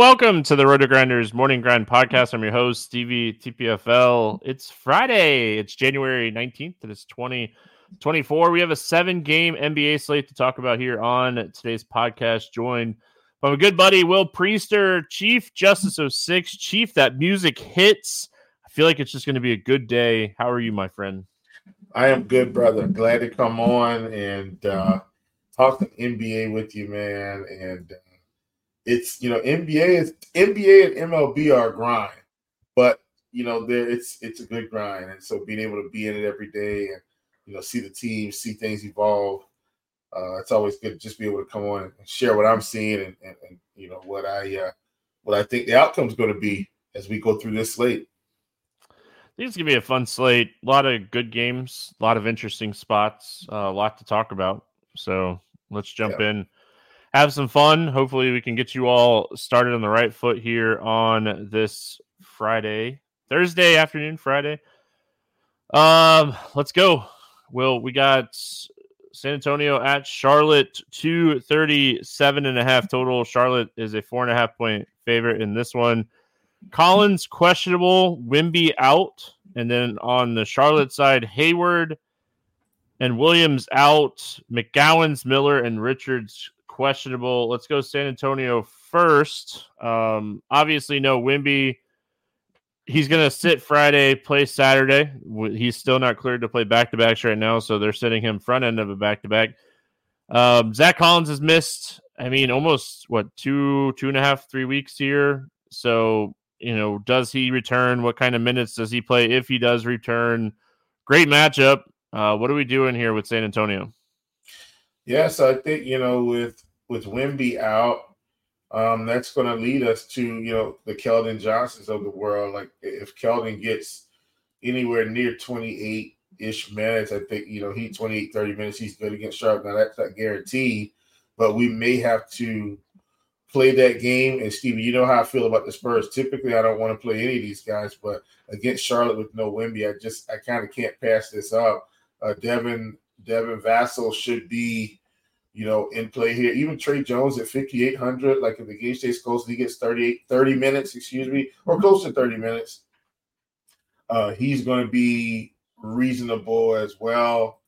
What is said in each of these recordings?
Welcome to the RotoGrinders Morning Grind Podcast. I'm your host, Stevie TPFL. It's Friday, it's January 19th, and it's 2024. We have a seven game NBA slate to talk about here on today's podcast, joined by my good buddy Will Priester, Chief Justice of 06. Chief, that music hits. I feel like it's just going to be a good day. How are you, my friend? I am good, brother. Glad to come on and uh, talk NBA with you, man. And uh, it's you know NBA is NBA and MLB are a grind, but you know there it's it's a good grind, and so being able to be in it every day and you know see the team, see things evolve, uh, it's always good to just be able to come on and share what I'm seeing and, and, and you know what I uh, what I think the outcome is going to be as we go through this slate. I think it's gonna be a fun slate. A lot of good games, a lot of interesting spots, uh, a lot to talk about. So let's jump yeah. in have some fun. Hopefully, we can get you all started on the right foot here on this Friday, Thursday afternoon, Friday. Um, let's go. Well, we got San Antonio at Charlotte, 237 and a half total. Charlotte is a four and a half point favorite in this one. Collins questionable, Wemby out. And then on the Charlotte side, Hayward and Williams out. McGowens Miller, and Richards questionable. Let's go San Antonio first. Um, obviously, no Wemby. He's going to sit Friday, play Saturday. He's still not cleared to play back to backs right now, so they're sitting him front end of a back to back. Zach Collins has missed. I mean, almost what two, two and a half, three weeks here. So you know, does he return? What kind of minutes does he play if he does return? Great matchup. Uh, what are we doing here with San Antonio? Yes, I think you know with with Wemby out, um, that's going to lead us to you know the Keldon Johnsons of the world. Like if Keldon gets anywhere near 28 ish minutes, I think you know he 28 30 minutes he's good against Sharp. Now that's not guaranteed, but we may have to play that game. And Stevie, you know how I feel about the Spurs. Typically, I don't want to play any of these guys, but against Charlotte with no Wemby, I just I kind of can't pass this up. Uh, Devin Devin Vassell should be you know, in play here. Even Tre Jones at 5,800, like if the game stays close, and he gets 38, 30 minutes, excuse me, or close to 30 minutes. Uh, he's going to be reasonable as well.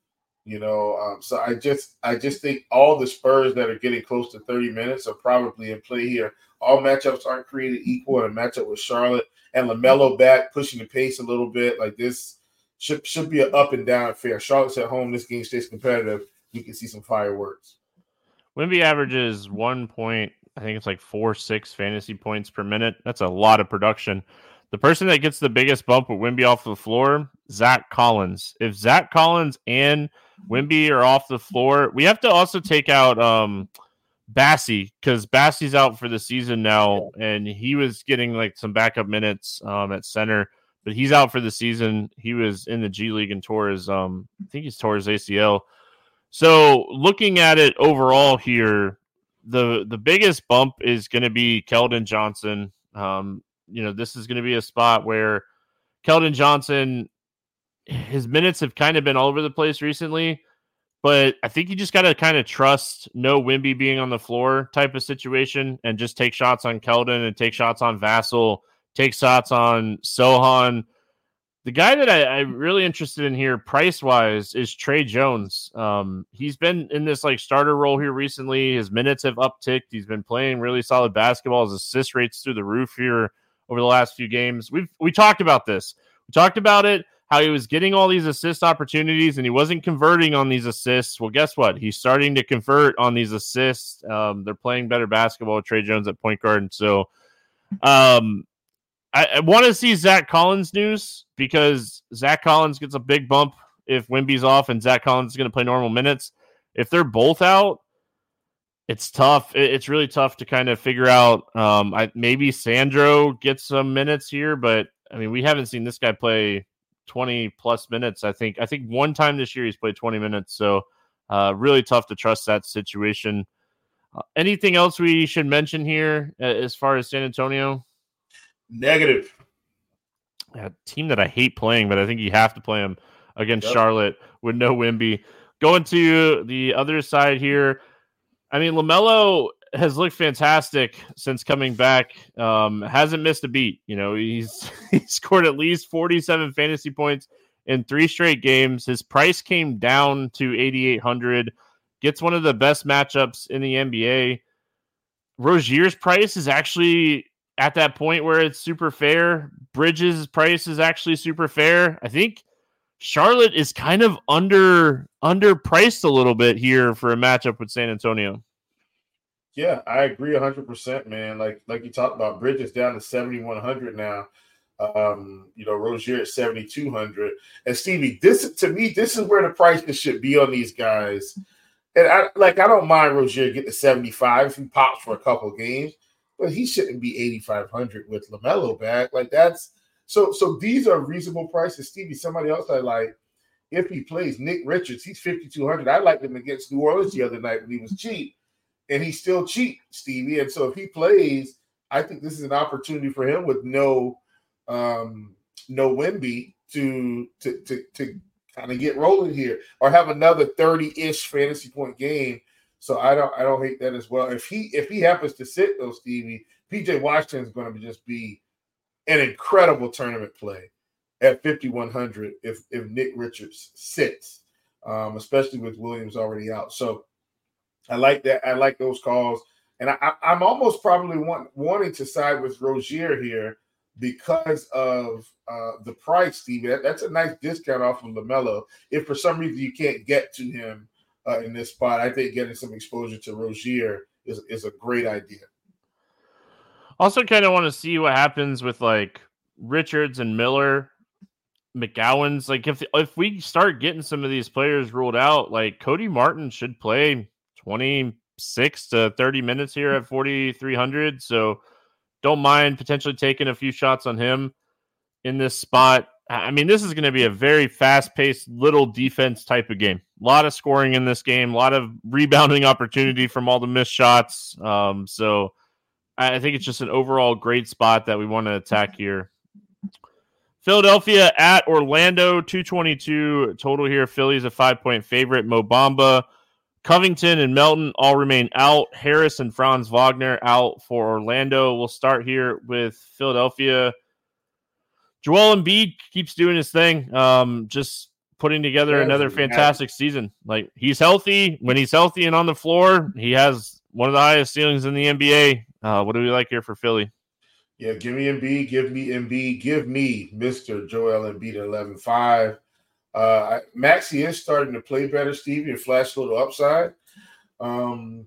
You know, um, so I just I just think all the Spurs that are getting close to 30 minutes are probably in play here. All matchups aren't created equal in a matchup with Charlotte and LaMelo back pushing the pace a little bit. Like this should should be an up and down affair. Charlotte's at home. This game stays competitive. You can see some fireworks. Wemby averages one point. I think it's like four six fantasy points per minute. That's a lot of production. The person that gets the biggest bump with Wemby off the floor, Zach Collins. If Zach Collins and Wemby are off the floor, we have to also take out um Bassey because Bassey's out for the season now, and he was getting like some backup minutes um, at center, but he's out for the season. He was in the G League and tore his um, I think he's tore his ACL. So looking at it overall here, the the biggest bump is going to be Keldon Johnson. Um, you know, this is going to be a spot where Keldon Johnson, his minutes have kind of been all over the place recently but I think you just got to kind of trust no Wemby being on the floor type of situation and just take shots on Keldon and take shots on Vassell, take shots on Sochan. The guy that I, am really interested in here, price wise, is Tre Jones. Um, he's been in this like starter role here recently. His minutes have upticked. He's been playing really solid basketball. His assist rates through the roof here over the last few games. We've we talked about this. We talked about it how he was getting all these assist opportunities and he wasn't converting on these assists. Well, guess what? He's starting to convert on these assists. Um, they're playing better basketball with Tre Jones at point guard. And so um, I, I want to see Zach Collins news because Zach Collins gets a big bump if Wemby's off and Zach Collins is going to play normal minutes. If they're both out, it's tough. It's really tough to kind of figure out. Um, I, maybe Sandro gets some minutes here, but I mean, we haven't seen this guy play 20 plus minutes. I think I think one time this year he's played 20 minutes. So uh, really tough to trust that situation. Uh, anything else we should mention here uh, as far as San Antonio? Negative. A team that I hate playing, but I think you have to play them against yep. Charlotte with no Wemby. Going to the other side here. I mean, LaMelo has looked fantastic since coming back. Um, hasn't missed a beat. You know, he's he scored at least 47 fantasy points in three straight games. His price came down to 8,800. Gets one of the best matchups in the NBA. Rozier's price is actually at that point where it's super fair. Bridges' price is actually super fair. I think Charlotte is kind of under underpriced a little bit here for a matchup with San Antonio. Yeah, I agree 100%, man. Like like you talked about, Bridges down to 7,100 now. Um, you know, Rozier at 7,200. And Stevie, this to me, this is where the prices should be on these guys. And I like, I don't mind Rozier getting to 75 if he pops for a couple games, but he shouldn't be 8,500 with LaMelo back. Like, that's so, so these are reasonable prices. Stevie, somebody else I like, if he plays Nick Richards, he's 5,200. I liked him against New Orleans the other night when he was cheap and he's still cheap, Stevie. And so if he plays, I think this is an opportunity for him with no um no Wemby to to to to kind of get rolling here or have another 30-ish fantasy point game. So I don't I don't hate that as well. If he if he happens to sit though, Stevie, PJ Washington is going to just be an incredible tournament play at 5100 if if Nick Richards sits, um, especially with Williams already out. So I like that. I like those calls, and I, am almost probably want, wanting to side with Rozier here because of uh, the price, Steve. That, that's a nice discount off of Lamelo. If for some reason you can't get to him uh, in this spot, I think getting some exposure to Rozier is is a great idea. Also, kind of want to see what happens with like Richards and Miller McGowens. Like if if we start getting some of these players ruled out, like Cody Martin should play 26 to 30 minutes here at 4,300. So don't mind potentially taking a few shots on him in this spot. I mean, this is going to be a very fast paced, little defense type of game. A lot of scoring in this game, a lot of rebounding opportunity from all the missed shots. Um, so I think it's just an overall great spot that we want to attack here. Philadelphia at Orlando, 222 total here. Philly's a five point favorite. Mo Bamba, Covington and Melton all remain out. Harris and Franz Wagner out for Orlando. We'll start here with Philadelphia. Joel Embiid keeps doing his thing. Um, just putting together yeah, another fantastic yeah. season. Like he's healthy. When he's healthy and on the floor, he has one of the highest ceilings in the NBA. Uh, what do we like here for Philly? Yeah, give me Embiid, give me Embiid, give me Mr. Joel Embiid at 11 5. Uh, Maxey is starting to play better, Stevie, and flash a little upside. Um,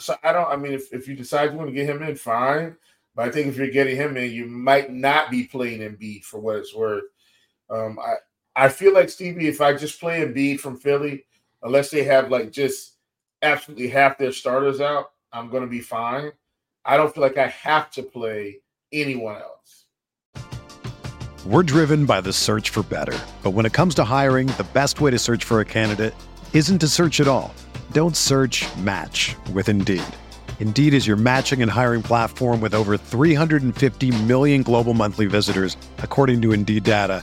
so I don't. I mean, if, if you decide you want to get him in, fine. But I think if you're getting him in, you might not be playing Embiid for what it's worth. Um, I I feel like Stevie, if I just play Embiid from Philly, unless they have like just absolutely half their starters out, I'm going to be fine. I don't feel like I have to play anyone else. We're driven by the search for better. But when it comes to hiring, the best way to search for a candidate isn't to search at all. Don't search match with Indeed. Indeed is your matching and hiring platform with over 350 million global monthly visitors, according to Indeed data,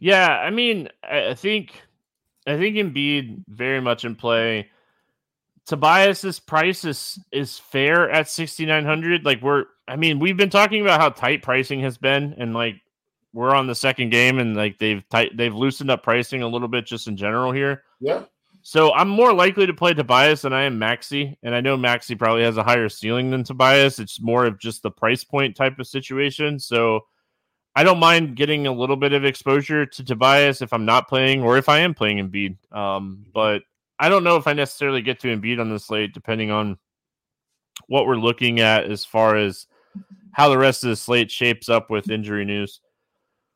Yeah, I mean, I think I think Embiid very much in play. Tobias's price is is fair at 6900 like we're I mean we've been talking about how tight pricing has been and like we're on the second game and like they've tight they've loosened up pricing a little bit just in general here. Yeah. So I'm more likely to play Tobias than I am Maxey, and I know Maxey probably has a higher ceiling than Tobias. It's more of just the price point type of situation. So I don't mind getting a little bit of exposure to Tobias if I'm not playing or if I am playing Embiid. Um, but I don't know if I necessarily get to Embiid on the slate, depending on what we're looking at as far as how the rest of the slate shapes up with injury news.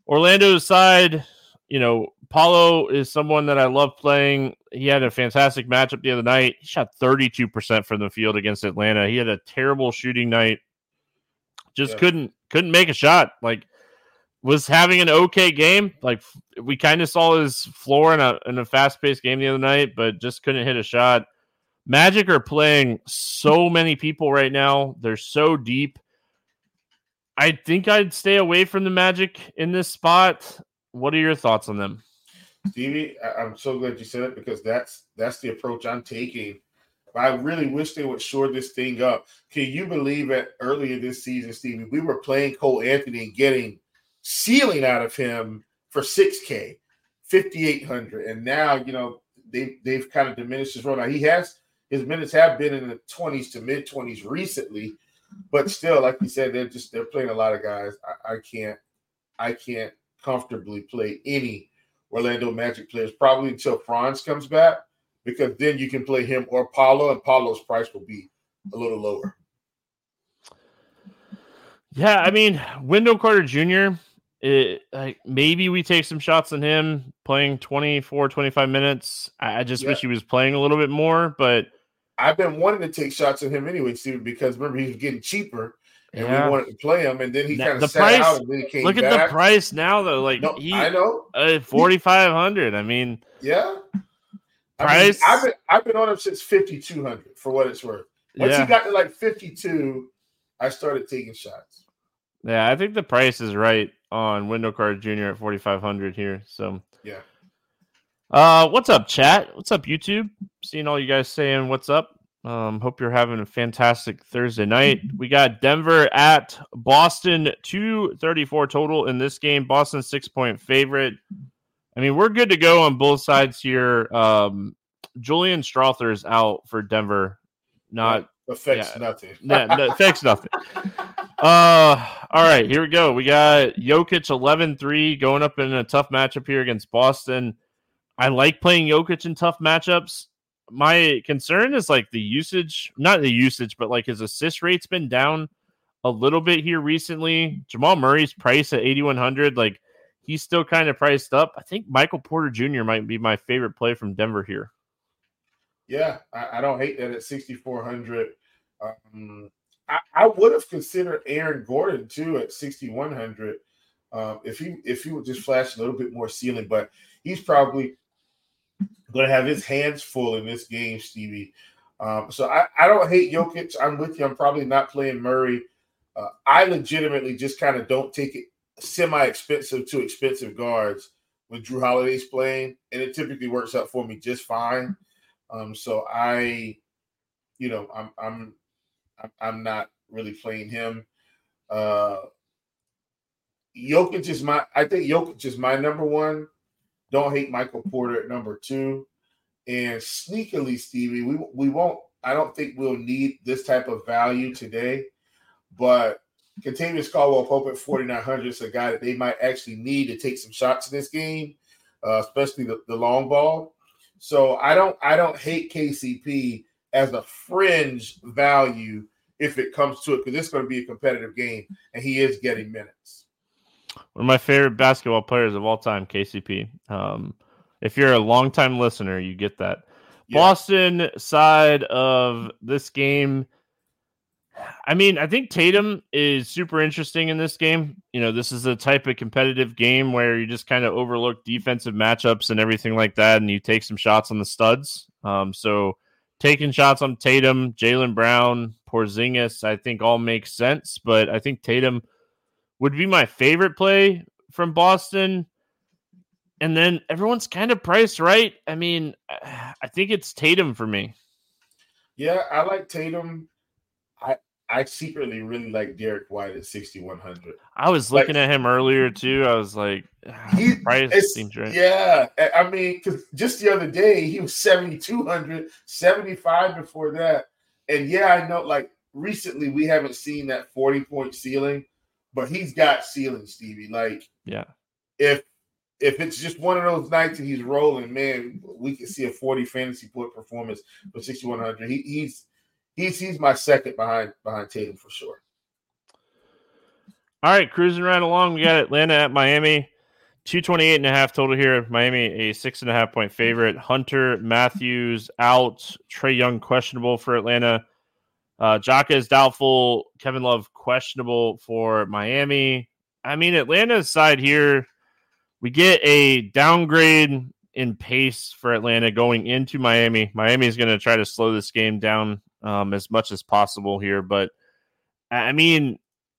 Orlando's side, you know, Paolo is someone that I love playing. He had a fantastic matchup the other night. He shot 32% from the field against Atlanta. He had a terrible shooting night. Just yeah. couldn't couldn't make a shot. Like was having an okay game. Like we kind of saw his floor in a in a fast paced game the other night, but just couldn't hit a shot. Magic are playing so many people right now. They're so deep. I think I'd stay away from the Magic in this spot. What are your thoughts on them? Stevie, I'm so glad you said it because that's that's the approach I'm taking. I really wish they would shore this thing up. Can you believe that earlier this season, Stevie, we were playing Cole Anthony and getting ceiling out of him for 6K, 5,800. And now, you know, they, they've kind of diminished his role. Now, he has, his minutes have been in the 20s to mid 20s recently, but still, like you said, they're just, they're playing a lot of guys. I, I can't, I can't comfortably play any Orlando Magic players probably until Franz comes back, because then you can play him or Paolo, and Paolo's price will be a little lower. Yeah, I mean, Wendell Carter Jr it, like maybe we take some shots on him playing 24 25 minutes i, I just yeah. wish he was playing a little bit more but i've been wanting to take shots on him anyway Steve, because remember he was getting cheaper and yeah. we wanted to play him and then he kind of sat price, out and then he came look back. at the price now though like no, he, i know uh, 4500 i mean yeah price I mean, I've, been, I've been on him since 5200 for what it's worth once yeah. he got to like 52 i started taking shots yeah i think the price is right on Wendell Carter Jr. at 4,500 here. So, yeah. Uh, what's up, chat? What's up, YouTube? Seeing all you guys saying what's up. Um, hope you're having a fantastic Thursday night. We got Denver at Boston, 234 total in this game. Boston, six point favorite. I mean, we're good to go on both sides here. Um, Julian Strawther is out for Denver. Not affects yeah, nothing. yeah, no, affects nothing. Uh, all right, here we go. We got Jokic 11 3 going up in a tough matchup here against Boston. I like playing Jokic in tough matchups. My concern is like the usage, not the usage, but like his assist rate's been down a little bit here recently. Jamal Murray's price at 8,100, like he's still kind of priced up. I think Michael Porter Jr. might be my favorite play from Denver here. Yeah, I, I don't hate that at 6,400. Um, I, I, would have considered Aaron Gordon too at 6,100 um, if he if he would just flash a little bit more ceiling, but he's probably going to have his hands full in this game, Stevie. Um, so I, I don't hate Jokic. I'm with you. I'm probably not playing Murray. Uh, I legitimately just kind of don't take it semi-expensive to expensive guards when Jrue Holiday's playing, and it typically works out for me just fine. Um, so I, you know, I'm I'm I'm not really playing him. Uh Jokic is my I think Jokic is my number one. Don't hate Michael Porter at number two. And sneakily, Stevie, we we won't. I don't think we'll need this type of value today, but Kentavious Caldwell Pope at 4,900 is a guy that they might actually need to take some shots in this game, uh, especially the, the long ball. So I don't I don't hate KCP as a fringe value if it comes to it because it's going to be a competitive game and he is getting minutes. One of my favorite basketball players of all time, KCP. Um, if you're a longtime listener, you get that. Yeah. Boston side of this game. I mean, I think Tatum is super interesting in this game. You know, this is a type of competitive game where you just kind of overlook defensive matchups and everything like that, and you take some shots on the studs. Um, so taking shots on Tatum, Jaylen Brown, Porzingis, I think all makes sense. But I think Tatum would be my favorite play from Boston. And then everyone's kind of priced right. I mean, I think it's Tatum for me. Yeah, I like Tatum. I I secretly really like Derrick White at 6100. I was looking like, at him earlier too. I was like, ah, he, price seems right. Yeah, I mean, because just the other day he was 7200, 75 before that. And yeah, I know like recently we haven't seen that 40 point ceiling, but he's got ceiling, Stevie. Like, yeah, if if it's just one of those nights and he's rolling, man, we can see a 40 fantasy point performance for 6100. He, he's he's he's my second behind behind Tatum for sure. All right, cruising right along. We got Atlanta at Miami. 228 and a half total here. Miami, a six and a half point favorite. Hunter Matthews out. Trae Young questionable for Atlanta. Uh, Jaka is doubtful. Kevin Love questionable for Miami. I mean, Atlanta's side here, we get a downgrade in pace for Atlanta going into Miami. Miami is going to try to slow this game down um, as much as possible here. But I mean,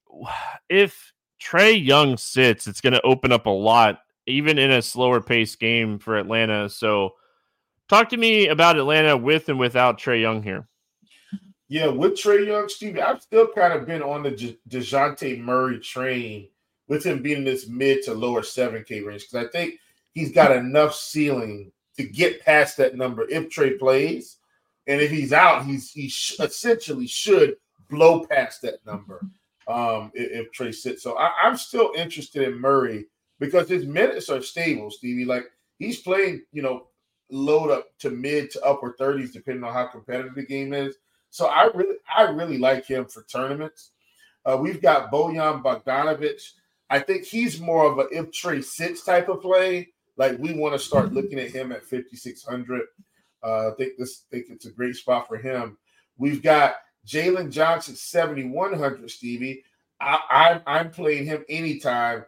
if Trae Young sits, it's going to open up a lot, even in a slower pace game for Atlanta. So, talk to me about Atlanta with and without Trae Young here. Yeah, with Trae Young, Stevie, I've still kind of been on the De- DeJounte Murray train with him being in this mid to lower 7K range because I think he's got enough ceiling to get past that number if Trae plays. And if he's out, he's he sh- essentially should blow past that number um, if, if Trae sits. So I, I'm still interested in Murray because his minutes are stable, Stevie. Like he's playing, you know, load up to mid to upper 30s, depending on how competitive the game is. So I really, I really like him for tournaments. Uh, we've got Bojan Bogdanovic. I think he's more of a if Trae sits type of play. Like we want to start looking at him at 5600. Uh, I think this think it's a great spot for him. We've got Jalen Johnson 7100. Stevie, I, I'm I'm playing him anytime.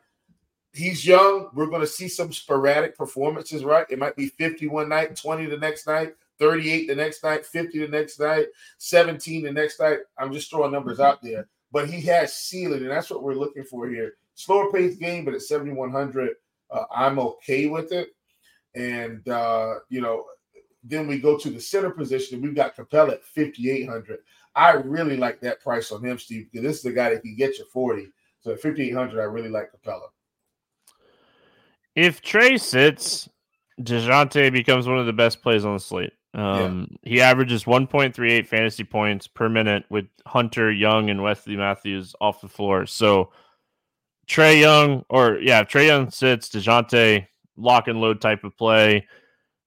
He's young. We're going to see some sporadic performances, right? It might be 51 night, 20 the next night. 38 the next night, 50 the next night, 17 the next night. I'm just throwing numbers out there. But he has ceiling, and that's what we're looking for here. Slower pace game, but at 7,100, uh, I'm okay with it. And, uh, you know, then we go to the center position. We've got Capela at 5,800. I really like that price on him, Steve, because this is the guy that can get you 40. So at 5,800, I really like Capela. If Trae sits, DeJounte becomes one of the best plays on the slate. Um, yeah. He averages 1.38 fantasy points per minute with Hunter Young and Wesley Matthews off the floor. So Trae Young, or yeah, Trae Young sits, DeJounte, lock and load type of play.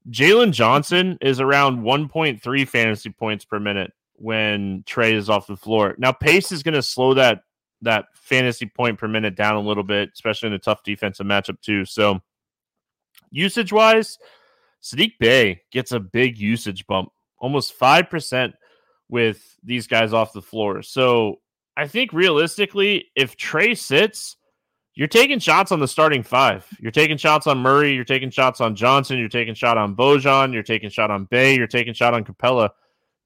Jalen Johnson is around 1.3 fantasy points per minute when Trae is off the floor. Now, pace is going to slow that that fantasy point per minute down a little bit, especially in a tough defensive matchup too. So, usage wise, Saddiq Bey gets a big usage bump almost 5% with these guys off the floor. So I think realistically, if Trae sits, you're taking shots on the starting five. You're taking shots on Murray. You're taking shots on Johnson. You're taking shot on Bojan. You're taking shot on Bey. You're taking shot on Capela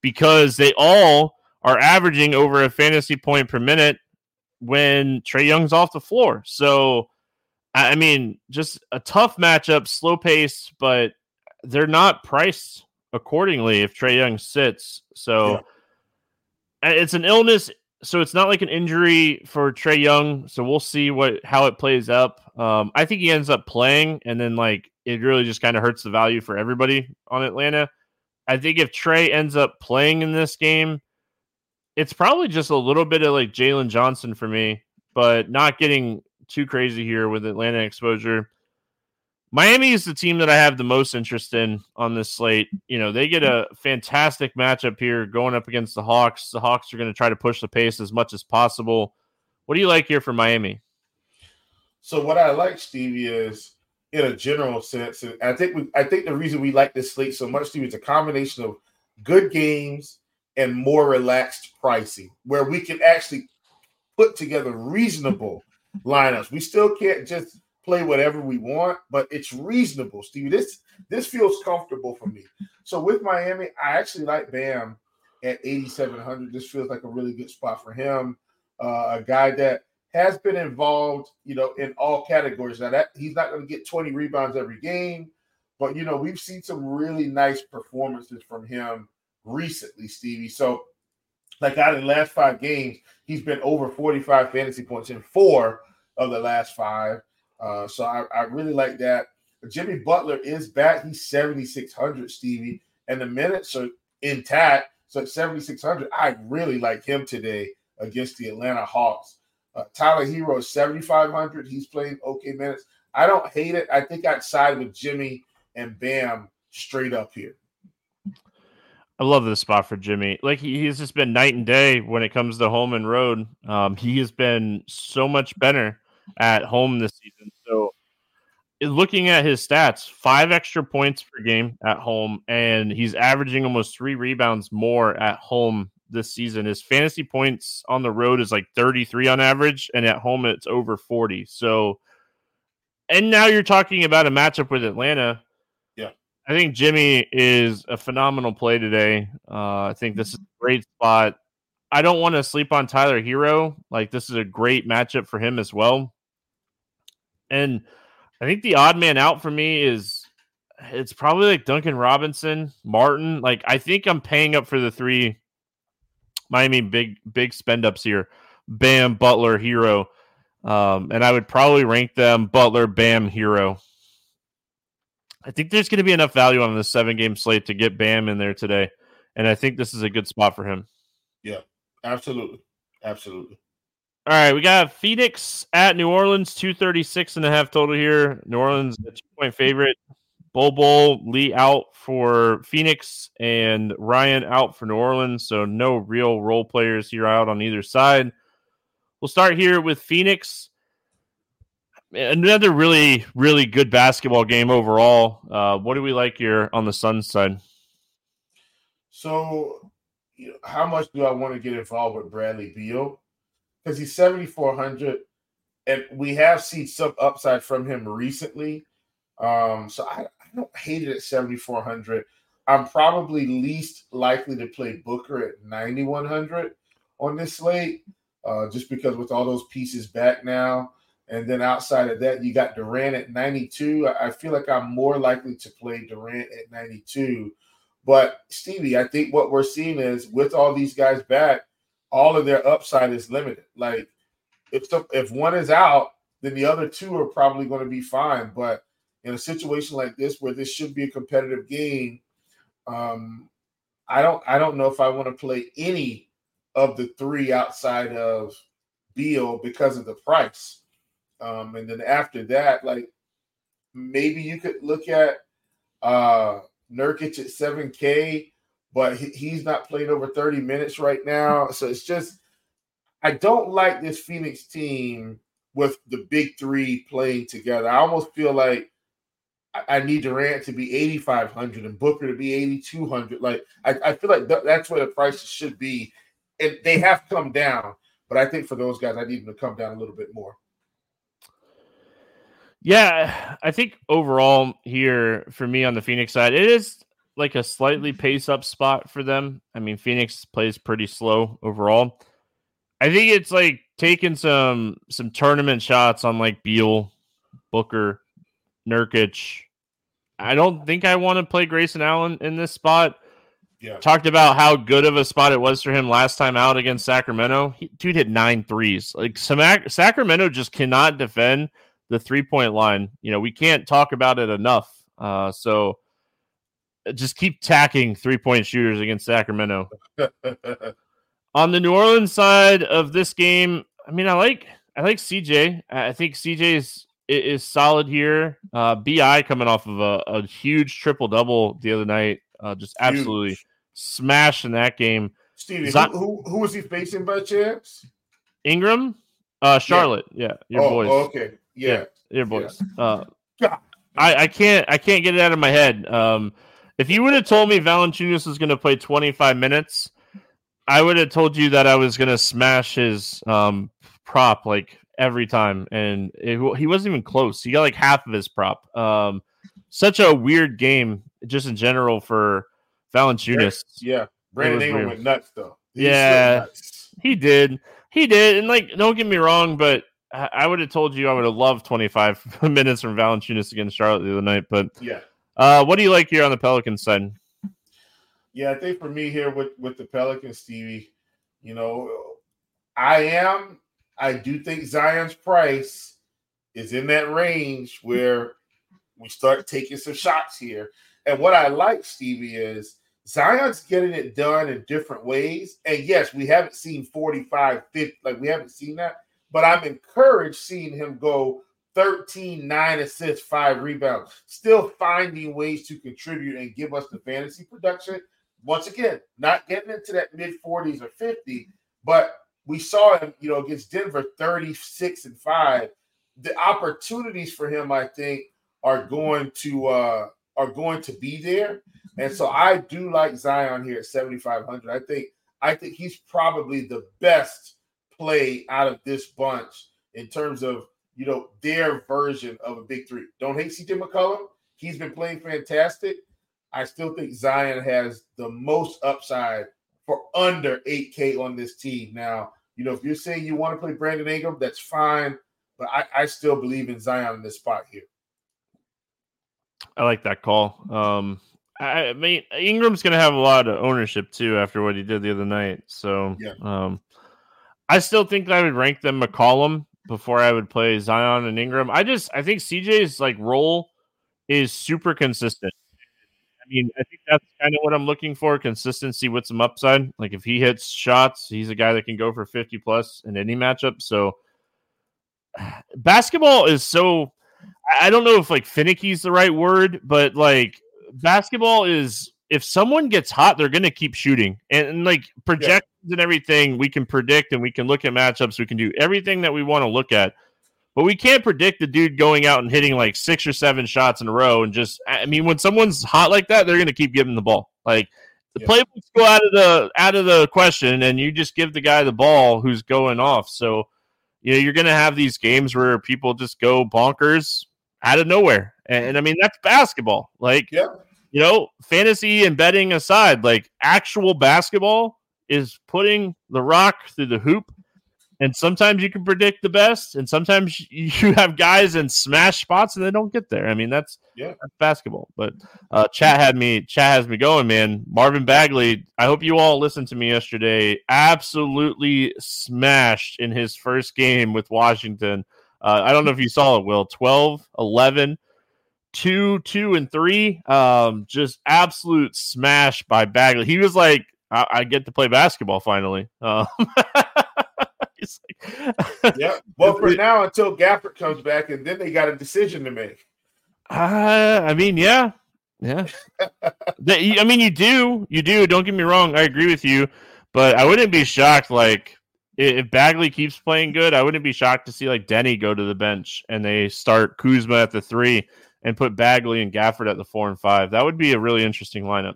because they all are averaging over a fantasy point per minute when Trae Young's off the floor. So, I mean, just a tough matchup, slow pace, but they're not priced accordingly if Trae Young sits. So, yeah. it's an illness so it's not like an injury for Trae Young. So we'll see what how it plays up. Um, I think he ends up playing, and then like it really just kind of hurts the value for everybody on Atlanta. I think if Trae ends up playing in this game, it's probably just a little bit of like Jalen Johnson for me, but not getting too crazy here with Atlanta exposure. Miami is the team that I have the most interest in on this slate. You know, they get a fantastic matchup here going up against the Hawks. The Hawks are going to try to push the pace as much as possible. What do you like here for Miami? So what I like, Stevie, is in a general sense, and I think we, I think the reason we like this slate so much, Stevie, is a combination of good games and more relaxed pricing, where we can actually put together reasonable lineups. We still can't just play whatever we want, but it's reasonable, Steve. This this feels comfortable for me. So with Miami, I actually like Bam at 8,700. This feels like a really good spot for him. Uh, a guy that has been involved, you know, in all categories. Now that he's not going to get 20 rebounds every game, but you know, we've seen some really nice performances from him recently, Stevie. So, like out of the last five games, he's been over 45 fantasy points in four of the last five. Uh, so I, I really like that. Jimmy Butler is back. He's 7,600, Stevie, and the minutes are intact. So at 7,600, I really like him today against the Atlanta Hawks. Uh, Tyler Herro is 7,500. He's playing okay minutes. I don't hate it. I think I'd side with Jimmy and Bam straight up here. I love this spot for Jimmy. Like he, he's just been night and day when it comes to home and road. Um, he has been so much better at home this season. So looking at his stats, five extra points per game at home, and he's averaging almost three rebounds more at home this season. His fantasy points on the road is like 33 on average, and at home it's over 40. So, and now you're talking about a matchup with Atlanta. Yeah. I think Jimmy is a phenomenal play today. Uh, I think this is a great spot. I don't want to sleep on Tyler Herro. Like, this is a great matchup for him as well. And I think the odd man out for me is it's probably like Duncan Robinson, Martin. Like I think I'm paying up for the three Miami big big spend ups here. Bam, Butler, Herro. Um, and I would probably rank them Butler, Bam, Herro. I think there's going to be enough value on the seven game slate to get Bam in there today. And I think this is a good spot for him. Yeah, absolutely. Absolutely. All right, we got Phoenix at New Orleans, 236 and a half total here. New Orleans, a two point favorite. Bol Bol, Lee out for Phoenix, and Ryan out for New Orleans. So no real role players here out on either side. We'll start here with Phoenix. Another really, really good basketball game overall. Uh, what do we like here on the Suns side? So, how much do I want to get involved with Bradley Beal? Because he's 7,400 and we have seen some upside from him recently. Um, so I, I don't hate it at 7,400. I'm probably least likely to play Booker at 9,100 on this slate, uh, just because with all those pieces back now. And then outside of that, you got Durant at 92. I, I feel like I'm more likely to play Durant at 92. But Stevie, I think what we're seeing is with all these guys back, all of their upside is limited. Like if if one is out, then the other two are probably going to be fine. But in a situation like this, where this should be a competitive game, um, I don't I don't know if I want to play any of the three outside of Beal because of the price. Um, and then after that, like maybe you could look at uh Nurkic at 7K but he's not playing over 30 minutes right now. So it's just, I don't like this Phoenix team with the big three playing together. I almost feel like I, need Durant to be 8,500 and Booker to be 8,200. Like, I, I feel like th- that's where the prices should be. And they have come down. But I think for those guys, I need them to come down a little bit more. Yeah, I think overall here for me on the Phoenix side, it is like a slightly pace up spot for them. I mean, Phoenix plays pretty slow overall. I think it's like taking some some tournament shots on like Beal, Booker, Nurkic. I don't think I want to play Grayson Allen in this spot. Yeah. Talked about how good of a spot it was for him last time out against Sacramento. He, dude hit nine threes. Like Sacramento just cannot defend the three point line. You know, we can't talk about it enough. Uh, so just keep tacking three point shooters against Sacramento. On the New Orleans side of this game, I mean, I like I like CJ. I think CJ is is solid here. Uh, Bi coming off of a, a huge triple double the other night, uh, just absolutely huge. smashed in that game. Stevie, Z- who, who, who was he facing by chance? Ingram, uh, Charlotte. Yeah, yeah your oh, boys. okay, yeah, yeah your boys. Yeah. Uh, I, I can't I can't get it out of my head. Um, if you would have told me Valanciunas was going to play 25 minutes, I would have told you that I was going to smash his um, prop like every time, and it, he wasn't even close. He got like half of his prop. Um, such a weird game, just in general for Valanciunas. Yeah, Brandon Ingram went nuts though. He yeah, nuts. he did. He did, and like, don't get me wrong, but I would have told you I would have loved 25 minutes from Valanciunas against Charlotte the other night. But yeah, uh, what do you like here on the Pelicans side? Yeah, I think for me here with with the Pelicans, Stevie, you know, I am. I do think Zion's price is in that range where we start taking some shots here. And what I like, Stevie, is Zion's getting it done in different ways. And yes, we haven't seen 45, 50, like we haven't seen that, but I'm encouraged seeing him go 13, 9 assists, 5 rebounds, still finding ways to contribute and give us the fantasy production. Once again, not getting into that mid 40s or 50, but we saw him, you know, against Denver 36 and 5. The opportunities for him, I think, are going to uh are going to be there. And so I do like Zion here at 7,500. I think I think he's probably the best play out of this bunch in terms of you know, their version of a big three. Don't hate CJ McCollum. He's been playing fantastic. I still think Zion has the most upside for under 8K on this team. Now, you know, if you're saying you want to play Brandon Ingram, that's fine. But I, I still believe in Zion in this spot here. I like that call. Um, I, I mean, Ingram's going to have a lot of ownership too after what he did the other night. So, yeah. um, I still think I would rank them McCollum before I would play Zion and Ingram. I just I think CJ's like role is super consistent. I mean, I think that's kind of what I'm looking for consistency with some upside. Like if he hits shots, he's a guy that can go for 50 plus in any matchup. So basketball is so I don't know if like finicky is the right word, but like basketball is if someone gets hot, they're going to keep shooting. And, and like project. And everything, we can predict and we can look at matchups. We can do everything that we want to look at. But we can't predict the dude going out and hitting like six or seven shots in a row. And just, I mean, when someone's hot like that, they're going to keep giving the ball. Like the yeah. playbooks go out of the out of the question, and you just give the guy the ball who's going off. So, you know, you're going to have these games where people just go bonkers out of nowhere. And, and I mean, that's basketball. Like, yeah you know, fantasy and betting aside, like actual basketball is putting the rock through the hoop. And sometimes you can predict the best, and sometimes you have guys in smash spots and they don't get there. I mean, that's yeah, that's basketball. But uh, chat had me, chat has me going, man. Marvin Bagley. I hope you all listened to me yesterday. Absolutely smashed in his first game with Washington. Uh, I don't know if you saw it, Will. 12, 11, two, two, and three. Um, just absolute smash by Bagley. He was like, I, I get to play basketball finally. Um, like, yeah. Well, for now, until Gafford comes back, and then they got a decision to make. Uh, I mean, yeah, yeah. the, I mean, you do, you do. Don't get me wrong. I agree with you, but I wouldn't be shocked. Like if Bagley keeps playing good, I wouldn't be shocked to see like Deni go to the bench and they start Kuzma at the three and put Bagley and Gafford at the four and five. That would be a really interesting lineup.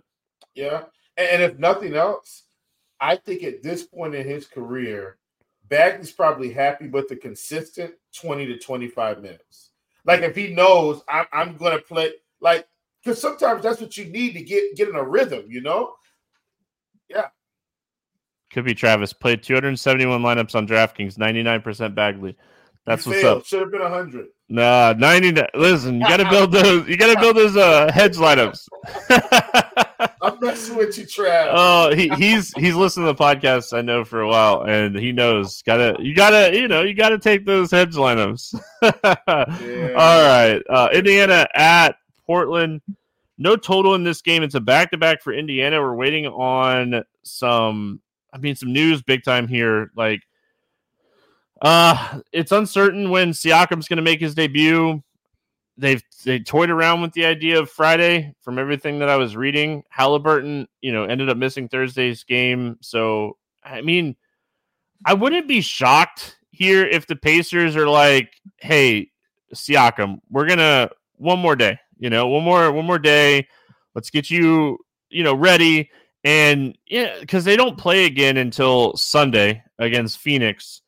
Yeah. And if nothing else, I think at this point in his career, Bagley's probably happy with the consistent 20 to 25 minutes. Like if he knows I'm, I'm going to play, like, because sometimes that's what you need to get get in a rhythm, you know? Yeah. Could be Travis. Played 271 lineups on DraftKings, 99% Bagley. That's you what's failed. up. Should have been 100. Nah, 90. Listen, you got to build those. You got to build those uh, hedge lineups. I'm messing with you, Trav. Oh, he, he's he's listened to the podcast I know for a while, and he knows. Gotta you gotta you know you gotta take those hedge lineups. yeah. All right, uh, Indiana at Portland. No total in this game. It's a back to back for Indiana. We're waiting on some. I mean, some news big time here. Like, uh, it's uncertain when Siakam's going to make his debut they've they toyed around with the idea of Friday from everything that I was reading. Halliburton, you know, ended up missing Thursday's game. So I mean, I wouldn't be shocked here if the Pacers are like, hey, Siakam, we're gonna one more day, you know, one more one more day. Let's get you, you know, ready. And yeah, because they don't play again until Sunday against Phoenix.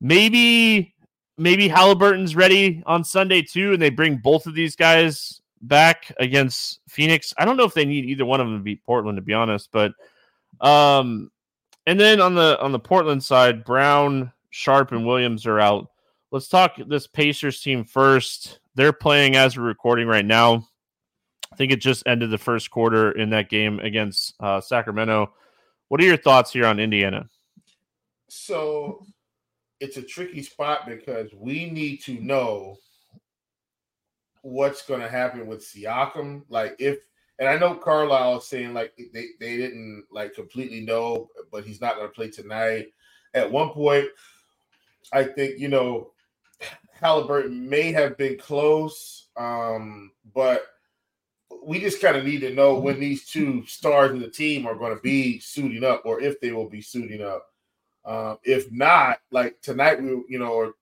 Maybe maybe Halliburton's ready on Sunday too, and they bring both of these guys back against Phoenix. I don't know if they need either one of them to beat Portland, to be honest. But um, and then on the on the Portland side, Brown, Sharpe, and Williams are out. Let's talk this Pacers team first. They're playing as we're recording right now. I think it just ended the first quarter in that game against uh, Sacramento. What are your thoughts here on Indiana? So it's a tricky spot because we need to know what's going to happen with Siakam. Like if, and I know Carlisle is saying like they, they didn't like completely know, but he's not going to play tonight. At one point, I think you know Halliburton may have been close, um, but we just kind of need to know when these two stars in the team are going to be suiting up, or if they will be suiting up. Um, if not, like tonight, we you know, or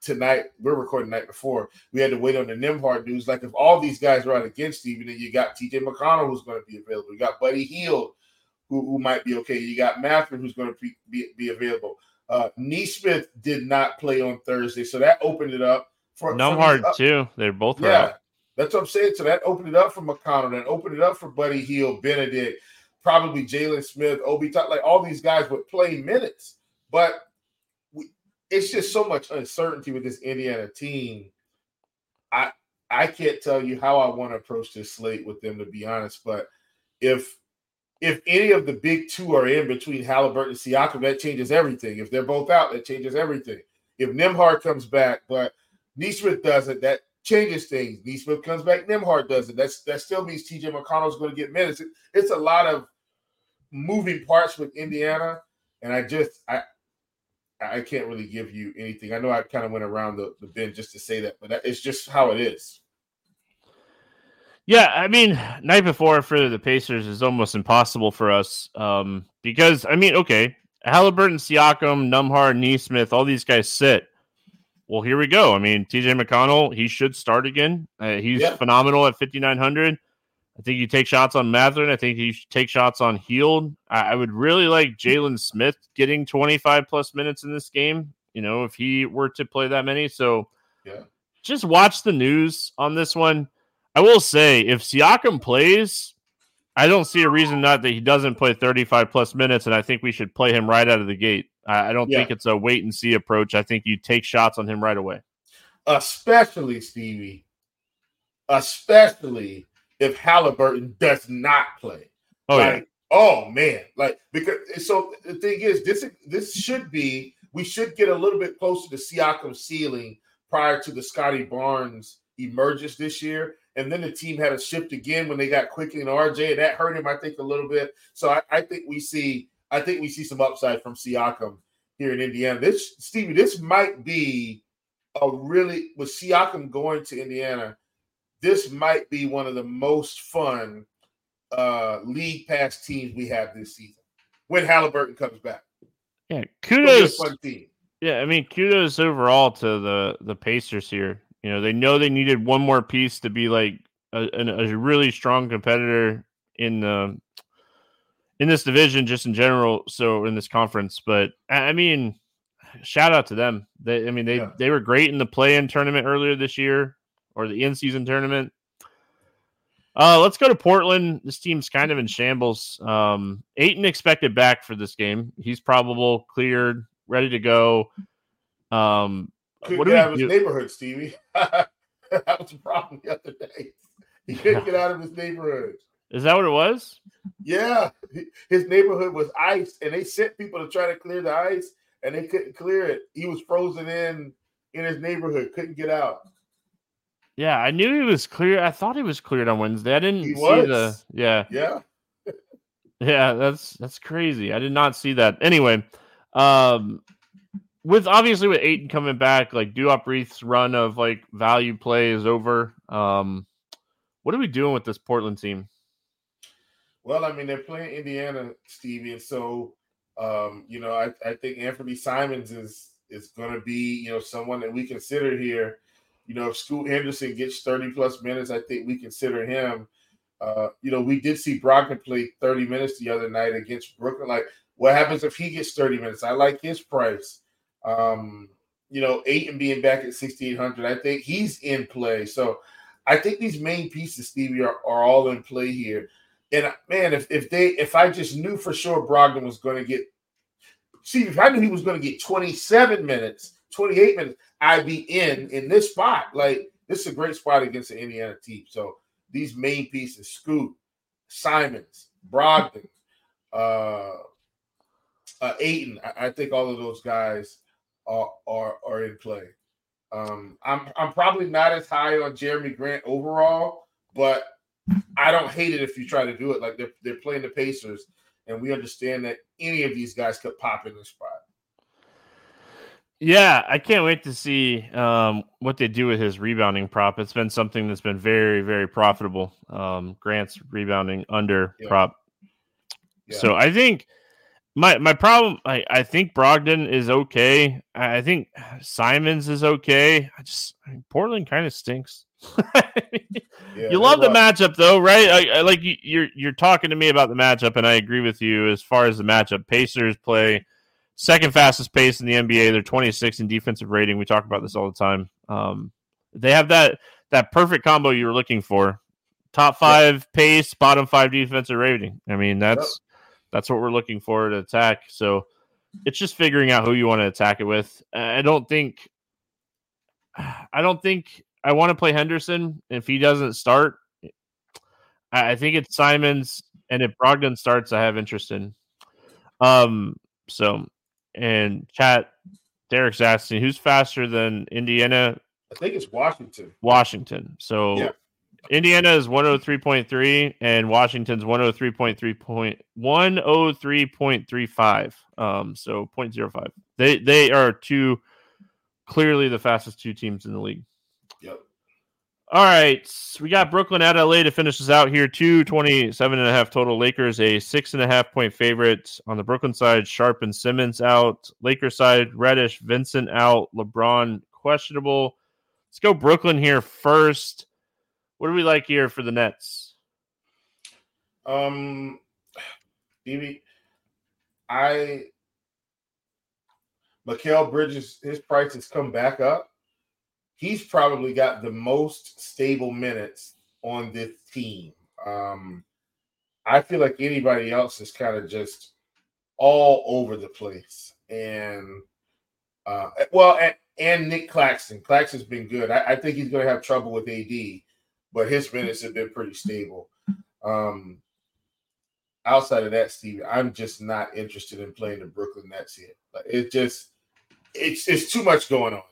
tonight we're recording the night before. We had to wait on the Nembhard news. Like if all these guys are out against Steven, then you got TJ McConnell who's going to be available. You got Buddy Hield who, who might be okay. You got Mathurin who's going to be, be, be available. Uh, Nesmith did not play on Thursday, so that opened it up for Nembhard too. They're both yeah. Out. That's what I'm saying. So that opened it up for McConnell, and opened it up for Buddy Hield, Bennedict, probably Jalen Smith, Obi, like all these guys would play minutes. But we, it's just so much uncertainty with this Indiana team. I I can't tell you how I want to approach this slate with them, to be honest. But if if any of the big two are in between Halliburton and Siakam, that changes everything. If they're both out, that changes everything. If Nembhard comes back, but Nesmith doesn't, that changes things. Nesmith comes back, Nembhard doesn't. That's that still means TJ McConnell's going to get minutes. It, it's a lot of moving parts with Indiana, and I just I I can't really give you anything. I know I kind of went around the, the bend just to say that, but that, it's just how it is. Yeah, I mean, night before for the Pacers is almost impossible for us um, because I mean, okay, Halliburton, Siakam, Nembhard, Nesmith, all these guys sit. Well, here we go. I mean, TJ McConnell, he should start again. Uh, he's yeah. phenomenal at 5,900. I think you take shots on Mathurin. I think you should take shots on Hield. I, I would really like Jalen Smith getting 25 plus minutes in this game. You know, if he were to play that many. So, yeah, just watch the news on this one. I will say, if Siakam plays, I don't see a reason not that he doesn't play 35 plus minutes, and I think we should play him right out of the gate. I, I don't yeah. think it's a wait and see approach. I think you take shots on him right away. Especially Stevie, especially if Halliburton does not play. Oh like, yeah. Oh man, like because so the thing is, this this should be we should get a little bit closer to Siakam's ceiling prior to the Scottie Barnes emergence this year. And then the team had a shift again when they got Quickley and RJ, and that hurt him, I think, a little bit. So I, I think we see, I think we see some upside from Siakam here in Indiana. This Stevie, this might be a really with Siakam going to Indiana this might be one of the most fun uh, league pass teams we have this season when Halliburton comes back. Yeah, kudos. Fun team. Yeah, I mean, kudos overall to the the Pacers here. You know, they know they needed one more piece to be like a, a really strong competitor in the in this division, just in general. So in this conference, but I mean, shout out to them. They, I mean, they yeah. they were great in the play-in tournament earlier this year or the in-season tournament. Uh, let's go to Portland. This team's kind of in shambles. Um, Ayton expected back for this game. He's probable, cleared, ready to go. Um, couldn't what get out of his neighborhood, Stevie. that was the problem the other day. He couldn't get out of his neighborhood. Is that what it was? Yeah, his neighborhood was ice, and they sent people to try to clear the ice, and they couldn't clear it. He was frozen in in his neighborhood, couldn't get out. Yeah, I knew he was clear. I thought he was cleared on Wednesday. I didn't he see was. the yeah. Yeah. yeah, that's that's crazy. I did not see that. Anyway, um with obviously with Ayton coming back, like Duop Reath's run of like value play is over. Um what are we doing with this Portland team? Well, I mean, they're playing Indiana, Stevie, and so um, you know, I, I think Anthony Simons is is going to be, you know, someone that we consider here. You know, if Scoot Henderson gets 30 plus minutes, I think we consider him. Uh, you know, we did see Brogdon play 30 minutes the other night against Brooklyn. Like, what happens if he gets 30 minutes? I like his price. Um, you know, Ayton being back at 6,800, I think he's in play. So I think these main pieces, Stevie, are, are all in play here. And man, if, if they if I just knew for sure Brogdon was going to get see if I knew he was going to get 27 minutes, 28 minutes, I'd be in in this spot. Like this is a great spot against the Indiana team. So these main pieces, Scoot, Simons, Brogdon, uh, uh Ayton, I, I think all of those guys are are, are in play. Um, I'm I'm probably not as high on Jerami Grant overall, but I don't hate it if you try to do it. Like they're they're playing the Pacers, and we understand that any of these guys could pop in the spot. Yeah, I can't wait to see um, what they do with his rebounding prop. It's been something that's been very, very profitable. Um, Grant's rebounding under yeah. prop. Yeah. So I think my my problem, I, I think Brogdon is okay. I think Simons is okay. I just I mean, Portland kind of stinks. yeah, you love the matchup though, right? I, I like you, you're you're talking to me about the matchup, and I agree with you as far as the matchup. Pacers play second fastest pace in the NBA. They're 26 in defensive rating. We talk about this all the time. Um, they have that that perfect combo you were looking for: top five yep. pace, bottom five defensive rating. I mean, that's yep. that's what we're looking for to attack. So it's just figuring out who you want to attack it with. I don't think. I don't think I want to play Henderson. If he doesn't start, I think it's Simons, and if Brogdon starts, I have interest in. Um, so and chat, Derek's asking who's faster than Indiana. I think it's Washington. Washington. So yeah. Indiana is 103.3 and Washington's 103.3 point 103.35. Um, so 0.05. They they are two clearly the fastest two teams in the league. All right. We got Brooklyn at LA to finish us out here. 227 and a half total. Lakers, a six and a half point favorite. On the Brooklyn side, Sharpe and Simmons out. Lakers side, Reddish, Vincent out. LeBron questionable. Let's go Brooklyn here first. What do we like here for the Nets? Um, BB, I Mikal Bridges, his price has come back up he's probably got the most stable minutes on this team. Um, I feel like anybody else is kind of just all over the place. And uh, well, and, and Nic Claxton. Claxton's been good. I, I think he's going to have trouble with AD, but his minutes have been pretty stable. Um, outside of that, Steve, I'm just not interested in playing the Brooklyn Nets here. Like, it just it's it's too much going on.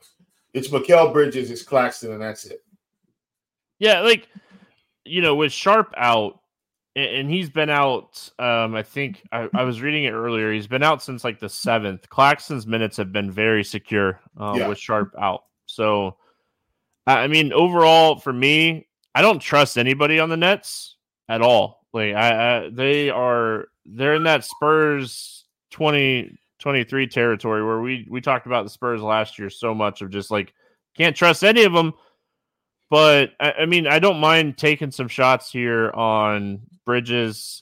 It's Mikal Bridges, it's Claxton, and that's it. Yeah, like you know, with Sharpe out, and he's been out. Um, I think I, I, was reading it earlier. He's been out since like the seventh. Claxton's minutes have been very secure um, yeah. with Sharpe out. So, I mean, overall for me, I don't trust anybody on the Nets at all. Like, I, I they are they're in that Spurs twenty 23 territory where we we talked about the Spurs last year so much of just like can't trust any of them. But I, I mean, I don't mind taking some shots here on Bridges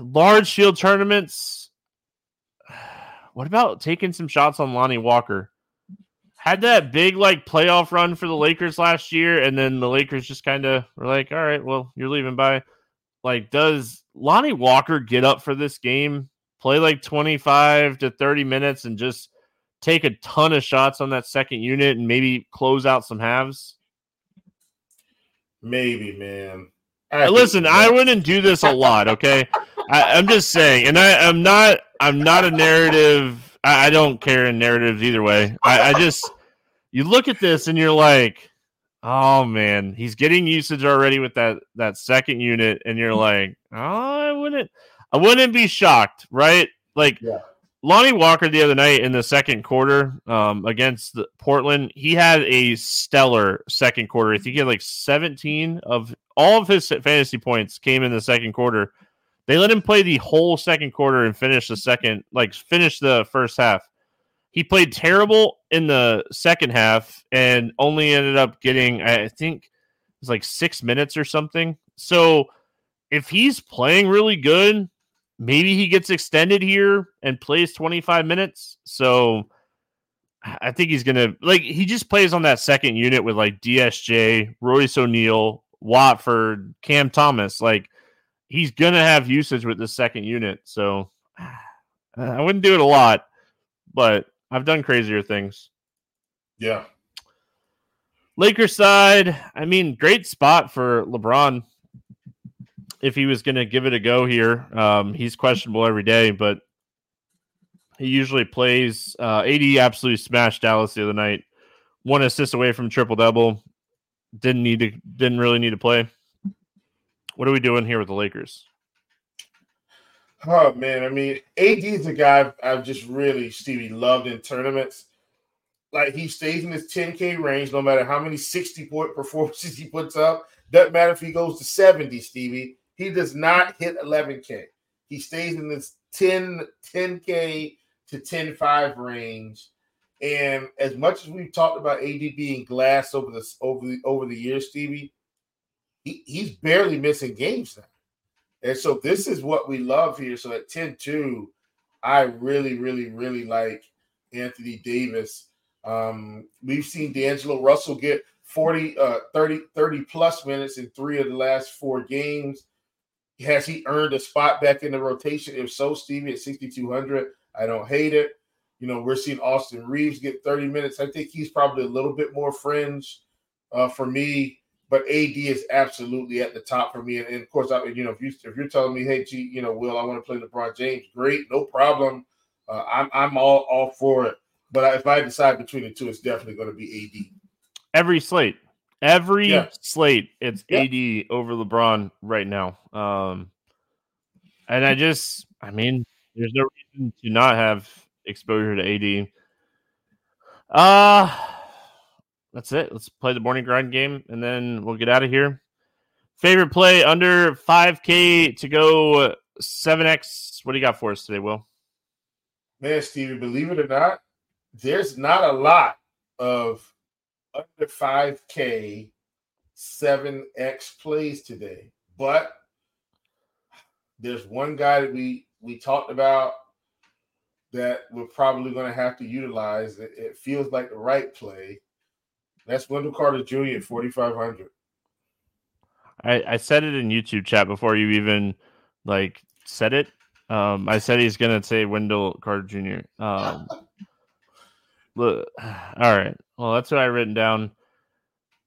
large shield tournaments. What about taking some shots on Lonnie Walker? Had that big like playoff run for the Lakers last year, and then the Lakers just kind of were like, "All right, well, you're leaving by." Like, does Lonnie Walker get up for this game, play like 25 to 30 minutes, and just take a ton of shots on that second unit and maybe close out some halves? Maybe, man. I Listen, I wouldn't do this a lot, okay? I, am just saying, and I, am not. I'm not a narrative. I, I, don't care in narratives either way. I, I just you look at this and you're like, oh man, he's getting usage already with that that second unit, and you're like, oh, I wouldn't. I wouldn't be shocked, right? Like. Yeah. Lonnie Walker the other night in the second quarter um, against Portland, he had a stellar second quarter. I think he had like 17 of all of his fantasy points came in the second quarter. They let him play the whole second quarter and finish the second, like finish the first half. He played terrible in the second half and only ended up getting, I think, it was like six minutes or something. So if he's playing really good, maybe he gets extended here and plays 25 minutes. So I think he's going to, like, he just plays on that second unit with like DSJ, Royce O'Neale, Watford, Cam Thomas. Like, he's gonna have usage with the second unit. So I wouldn't do it a lot, but I've done crazier things. Yeah. Lakers side, I mean, great spot for LeBron if he was going to give it a go here. Um, he's questionable every day, but he usually plays. Uh, AD absolutely smashed Dallas the other night. One assist away from triple double. Didn't need to. Didn't really need to play. What are we doing here with the Lakers? Oh man, I mean, AD is a guy I've, I've just really Stevie loved in tournaments. Like he stays in his 10k range, no matter how many 60 point performances he puts up. Doesn't matter if he goes to 70, Stevie. He does not hit 11k. He stays in this 10 10k to 10-5 range. And as much as we've talked about AD being glass over the over the over the years, Stevie, he, he's barely missing games now. And so this is what we love here. So at 10-2, I really, really, really like Anthony Davis. Um, we've seen D'Angelo Russell get 40, uh, 30, 30 plus minutes in three of the last four games. Has he earned a spot back in the rotation? If so, Stevie at 6,200, I don't hate it. You know, we're seeing Austin Reaves get 30 minutes. I think he's probably a little bit more fringe uh, for me but AD is absolutely at the top for me. And, and, of course, I you know if you if you're telling me, hey, gee, you know, Will, I want to play LeBron James, great, no problem. Uh, I'm I'm all all for it. But if I decide between the two, it's definitely going to be AD. Every slate, every yeah. slate, it's yeah. AD over LeBron right now. Um, and I just, I mean, there's no reason to not have exposure to AD. Uh that's it. Let's play the morning grind game and then we'll get out of here. Favorite play under 5K to go 7X. What do you got for us today, Will? Man, Stevie, believe it or not, there's not a lot of under 5K 7X plays today. But there's one guy that we we talked about that we're probably going to have to utilize. It, it feels like the right play. That's Wendell Carter Jr. at 4,500. I, I said it in YouTube chat before you even like said it. Um, I said he's gonna say Wendell Carter Jr. Um, all right. Well, that's what I written down.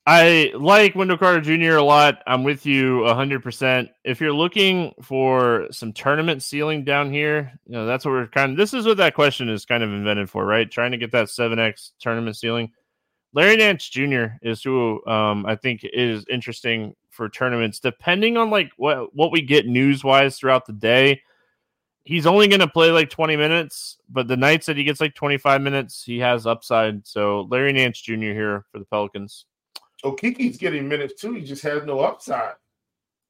I like Wendell Carter Jr. a lot. I'm with you 100%. If you're looking for some tournament ceiling down here, you know, that's what we're kind of this is what that question is kind of invented for, right? Trying to get that 7x tournament ceiling Larry Nance Jr. is who um, I think is interesting for tournaments, depending on like what what we get news wise throughout the day. He's only going to play like 20 minutes, but the nights that he gets like 25 minutes, he has upside. So Larry Nance Jr. here for the Pelicans. Okeke's getting minutes too. He just has no upside.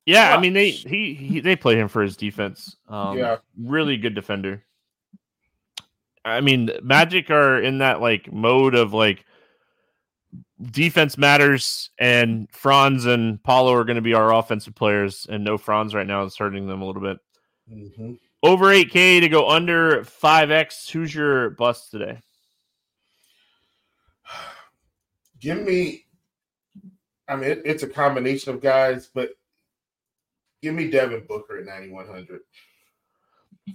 Yeah, I mean they he, he they play him for his defense. Um, Yeah. really good defender. I mean, Magic are in that like mode of like defense matters, and Franz and Paolo are going to be our offensive players, and no Franz right now is hurting them a little bit. Mm-hmm. Over 8K to go under 5X. Who's your bust today? Give me. I mean, it, it's a combination of guys, but give me Devin Booker at 9100.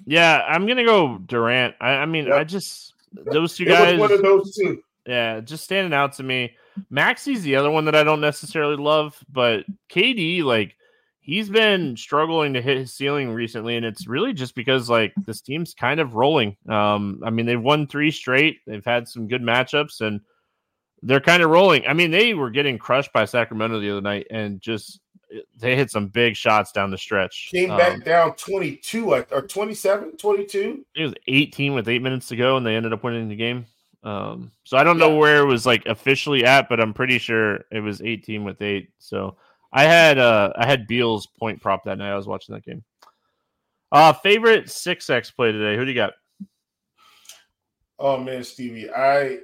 Yeah, I'm gonna go Durant. I, I mean, Yep. I just those two It guys. one of those two. Yeah, just standing out to me. Maxey's the other one that I don't necessarily love, but KD, like, he's been struggling to hit his ceiling recently, and it's really just because like this team's kind of rolling. Um, I mean, they've won three straight, they've had some good matchups, and they're kind of rolling. I mean, they were getting crushed by Sacramento the other night, and just they hit some big shots down the stretch. Came Um, back down 22 or 27, 22. it was 18 with eight minutes to go, and they ended up winning the game. Um, so I don't know where it was like officially at, but I'm pretty sure it was 18 with eight. So I had uh I had Beal's point prop that night. I was watching that game. Uh favorite six X play today. Who do you got? Oh man, Stevie, I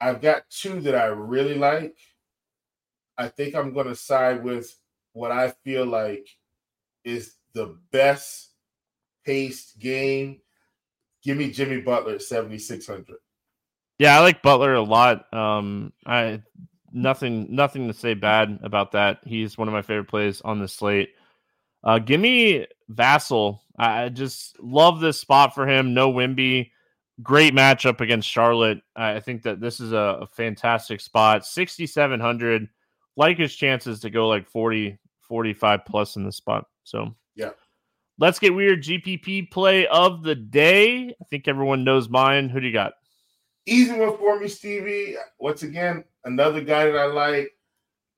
I've got two that I really like. I think I'm going to side with what I feel like is the best paced game. Give me Jimmy Butler at 7600. Yeah, I like Butler a lot. Um, I nothing nothing to say bad about that. He's one of my favorite plays on the slate. Uh, give me Vassell. I just love this spot for him. No Wemby. Great matchup against Charlotte. I I think that this is a, a fantastic spot. 6,700. Like his chances to go like 40, 45 plus in this spot. So, Yeah. Let's get weird. GPP play of the day. I think everyone knows mine. Who do you got? Easy one for me, Stevie. Once again, another guy that I like.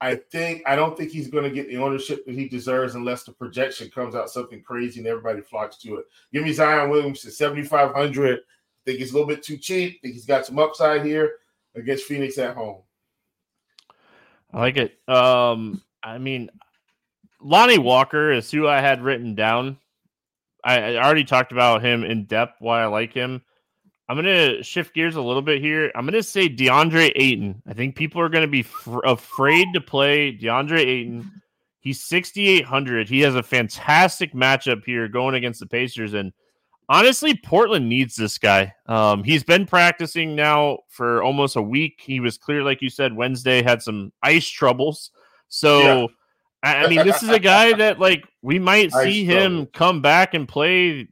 I think I don't think he's going to get the ownership that he deserves unless the projection comes out something crazy and everybody flocks to it. Give me Zion Williams at 7,500. Think he's a little bit too cheap. Think he's got some upside here against Phoenix at home. I like it. Um, I mean, Lonnie Walker is who I had written down. I, I already talked about him in depth why I like him. I'm gonna shift gears a little bit here. I'm gonna say DeAndre Ayton. I think people are gonna be fr- afraid to play DeAndre Ayton. He's 6,800. He has a fantastic matchup here going against the Pacers, and honestly, Portland needs this guy. Um, he's been practicing now for almost a week. He was clear, like you said, Wednesday had some ice troubles. So, Yeah. I, I mean, this is a guy that like we might see him come back and play.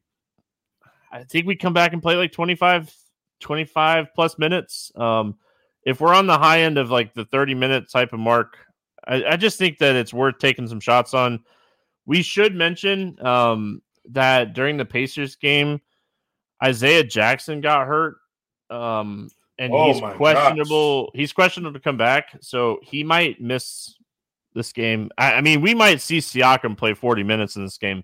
I think we come back and play like 25, 25 plus minutes. Um, if we're on the high end of like the 30 minute type of mark, I, I just think that it's worth taking some shots on. We should mention um, that during the Pacers game, Isaiah Jackson got hurt. Um, and Oh he's questionable. He's questionable to come back, so he might miss this game. I, I mean, we might see Siakam play 40 minutes in this game.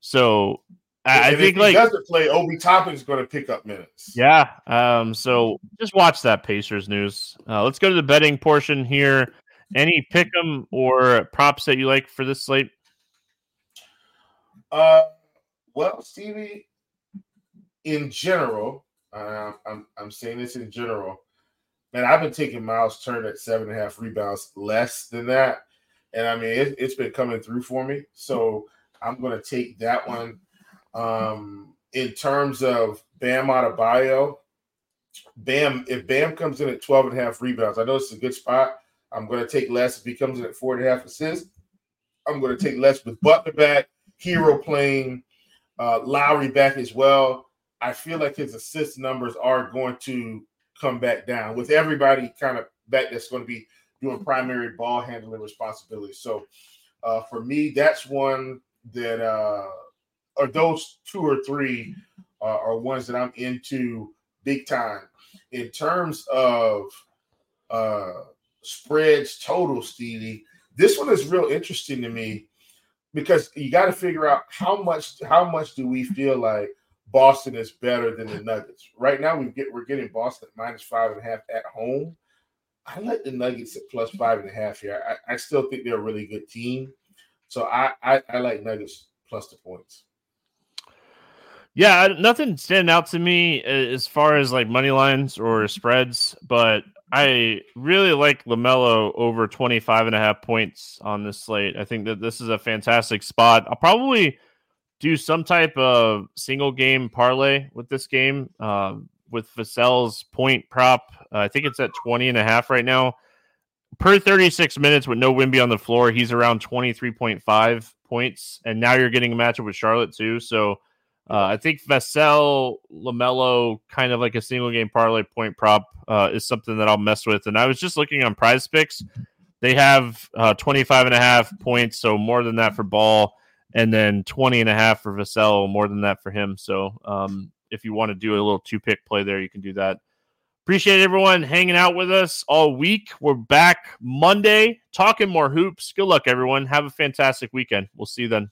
So I, I think like doesn't play, Obi Toppin's going to pick up minutes. yeah. Um, so just watch that Pacers news. Uh, let's go to the betting portion here. Any pick 'em or props that you like for this slate? Uh, well, Stevie, in general, uh, I'm I'm saying this in general. Man, I've been taking Miles Turner at seven and a half rebounds, less than that, and I mean it, it's been coming through for me. So I'm going to take that one. Um, in terms of Bam Adebayo, Bam, if Bam comes in at 12 and a half rebounds, I know it's a good spot. I'm going to take less if he comes in at four and a half assists. I'm going to take less with Butler back, Herro playing, uh, Lowry back as well. I feel like his assist numbers are going to come back down with everybody kind of back that's going to be doing primary ball handling responsibilities. So uh, for me, that's one that, uh, or those two or three uh, are ones that I'm into big time. In terms of uh spreads total, Stevie, this one is real interesting to me because you got to figure out how much how much do we feel like Boston is better than the Nuggets. Right now, we get we're getting Boston minus five and a half at home. I like the Nuggets at plus five and a half here. I, I still think they're a really good team. So I, I, I like Nuggets plus the points. Yeah, nothing standing out to me as far as like money lines or spreads, but I really like LaMelo over 25 and a half points on this slate. I think that this is a fantastic spot. I'll probably do some type of single game parlay with this game uh, with Vassell's point prop. Uh, I think it's at 20 and a half right now. Per 36 minutes with no Wemby on the floor, he's around 23.5 points. And now you're getting a matchup with Charlotte too. So uh, I think Vassell, LaMelo, kind of like a single game parlay point prop uh, is something that I'll mess with. And I was just looking on PrizePicks. They have uh, 25 and a half points, so more than that for Ball and then 20 and a half for Vassell, more than that for him. So um, if you want to do a little two pick play there, you can do that. Appreciate everyone hanging out with us all week. We're back Monday talking more hoops. Good luck, everyone. Have a fantastic weekend. We'll see you then.